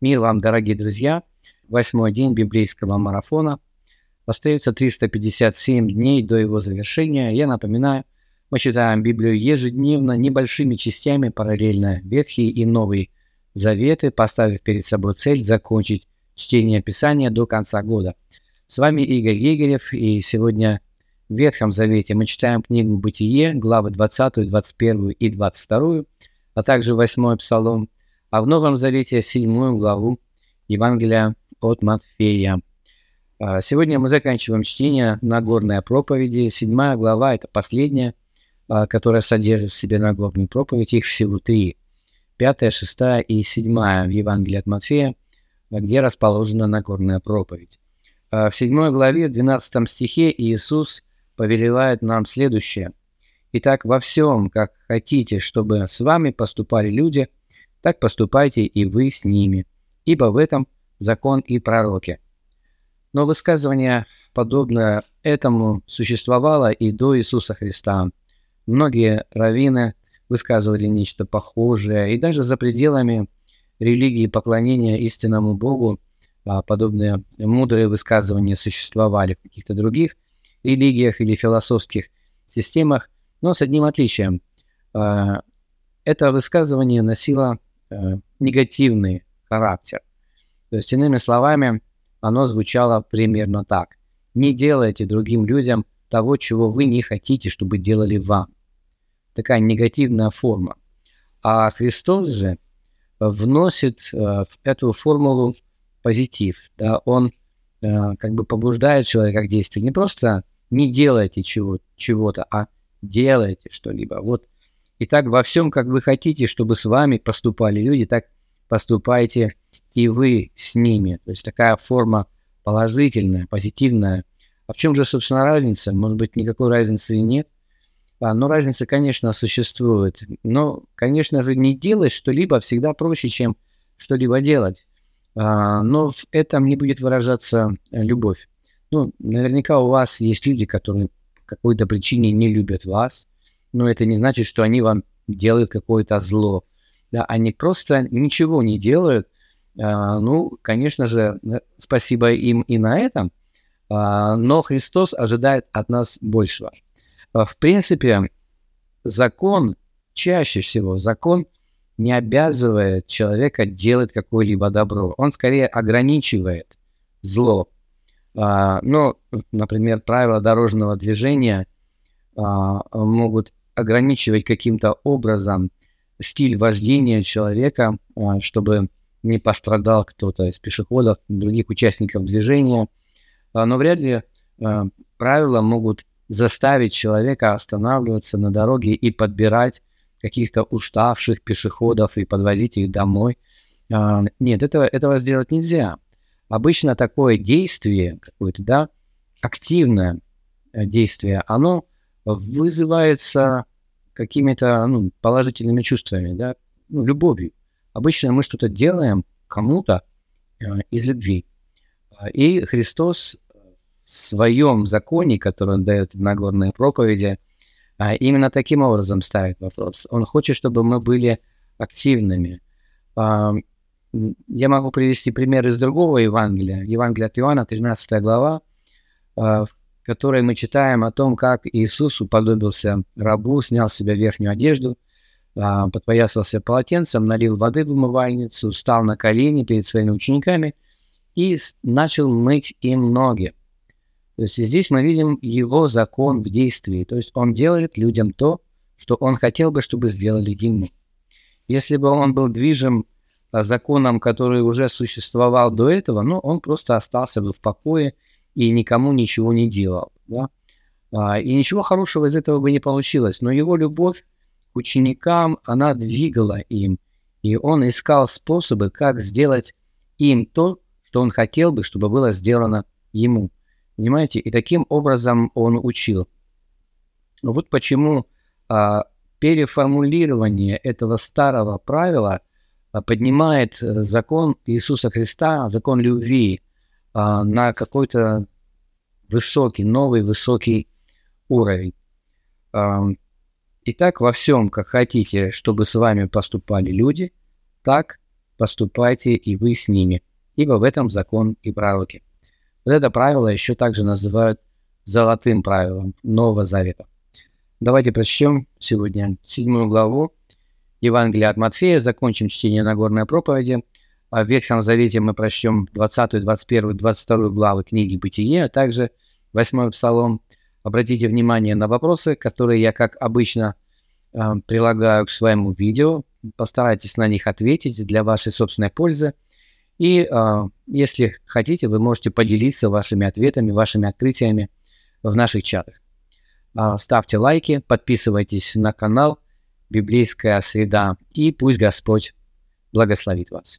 Мир вам, дорогие друзья! Восьмой день библейского марафона. Остается 357 дней до его завершения. Я напоминаю, мы читаем Библию ежедневно, небольшими частями, параллельно Ветхий и Новый Заветы, поставив перед собой цель закончить чтение Писания до конца года. С вами Игорь Егорев, и сегодня в Ветхом Завете мы читаем книгу «Бытие», главы 20, 21 и 22, а также 8 Псалом – а в Новом Завете седьмую главу Евангелия от Матфея. А, сегодня мы заканчиваем чтение Нагорной проповеди. Седьмая глава – это последняя, а, которая содержит в себе Нагорную проповедь. Их всего три. Пятая, шестая и седьмая в Евангелии от Матфея, где расположена Нагорная проповедь. А, в седьмой главе, в 12 стихе Иисус повелевает нам следующее. «Итак, во всем, как хотите, чтобы с вами поступали люди – так поступайте и вы с ними, ибо в этом закон и пророки. Но высказывание, подобное этому, существовало и до Иисуса Христа. Многие раввины высказывали нечто похожее, и даже за пределами религии поклонения истинному Богу а подобные мудрые высказывания существовали в каких-то других религиях или философских системах, но с одним отличием. А, это высказывание носило Э, негативный характер. То есть, иными словами, оно звучало примерно так. Не делайте другим людям того, чего вы не хотите, чтобы делали вам. Такая негативная форма. А Христос же вносит э, в эту формулу позитив. Да? Он э, как бы побуждает человека к действию. Не просто не делайте чего, чего-то, а делайте что-либо. Вот и так во всем, как вы хотите, чтобы с вами поступали люди, так поступайте и вы с ними. То есть такая форма положительная, позитивная. А в чем же, собственно, разница? Может быть, никакой разницы и нет. А, но разница, конечно, существует. Но, конечно же, не делать что-либо всегда проще, чем что-либо делать. А, но в этом не будет выражаться любовь. Ну, наверняка у вас есть люди, которые по какой-то причине не любят вас, но это не значит, что они вам делают какое-то зло. Да, они просто ничего не делают. А, ну, конечно же, спасибо им и на этом, а, но Христос ожидает от нас большего. А, в принципе, закон, чаще всего закон не обязывает человека делать какое-либо добро. Он скорее ограничивает зло. А, ну, например, правила дорожного движения могут ограничивать каким-то образом стиль вождения человека, а, чтобы не пострадал кто-то из пешеходов, других участников движения. А, но вряд ли а, правила могут заставить человека останавливаться на дороге и подбирать каких-то уставших пешеходов и подвозить их домой. Нет, этого, этого сделать нельзя. Обычно такое действие, какое-то, да, активное э, действие, оно вызывается какими-то ну, положительными чувствами, да, ну, любовью. Обычно мы что-то делаем кому-то э, из любви. И Христос в своем законе, который он дает в Нагорной проповеди, э, именно таким образом ставит вопрос. Он хочет, чтобы мы были активными. Э, я могу привести пример из другого Евангелия. Евангелие от Иоанна, 13 глава, в которой мы читаем о том, как Иисус уподобился рабу, снял с себя верхнюю одежду, а, подпоясался полотенцем, налил воды в умывальницу, встал на колени перед своими учениками и начал мыть им ноги. То есть здесь мы видим его закон в действии. То есть он делает людям то, что он хотел бы, чтобы сделали ему. Если бы он был движим а, законом, который уже существовал до этого, ну, он просто остался бы в покое и никому ничего не делал. Да? А, и ничего хорошего из этого бы не получилось. Но его любовь к ученикам, она двигала им. И он искал способы, как сделать им то, что он хотел бы, чтобы было сделано ему. Понимаете? И таким образом он учил. Вот почему а, переформулирование этого старого правила а, поднимает э, закон Иисуса Христа, закон любви, а, на какой-то высокий, новый высокий уровень. А, Итак, во всем, как хотите, чтобы с вами поступали люди, так поступайте и вы с ними, ибо в этом закон и пророки. Вот это правило еще также называют золотым правилом Нового Завета. Давайте прочтем сегодня седьмую главу Евангелия от Матфея, закончим чтение Нагорной проповеди. А в Ветхом Завете мы прочтем 20, 21, 22 главы книги «Бытие», а также 8 Псалом. Обратите внимание на вопросы, которые я, как обычно, э, прилагаю к своему видео. Постарайтесь на них ответить для вашей собственной пользы. И э, если хотите, вы можете поделиться вашими ответами, вашими открытиями в наших чатах. Э, ставьте лайки, подписывайтесь на канал «Библейская среда» и пусть Господь благословит вас.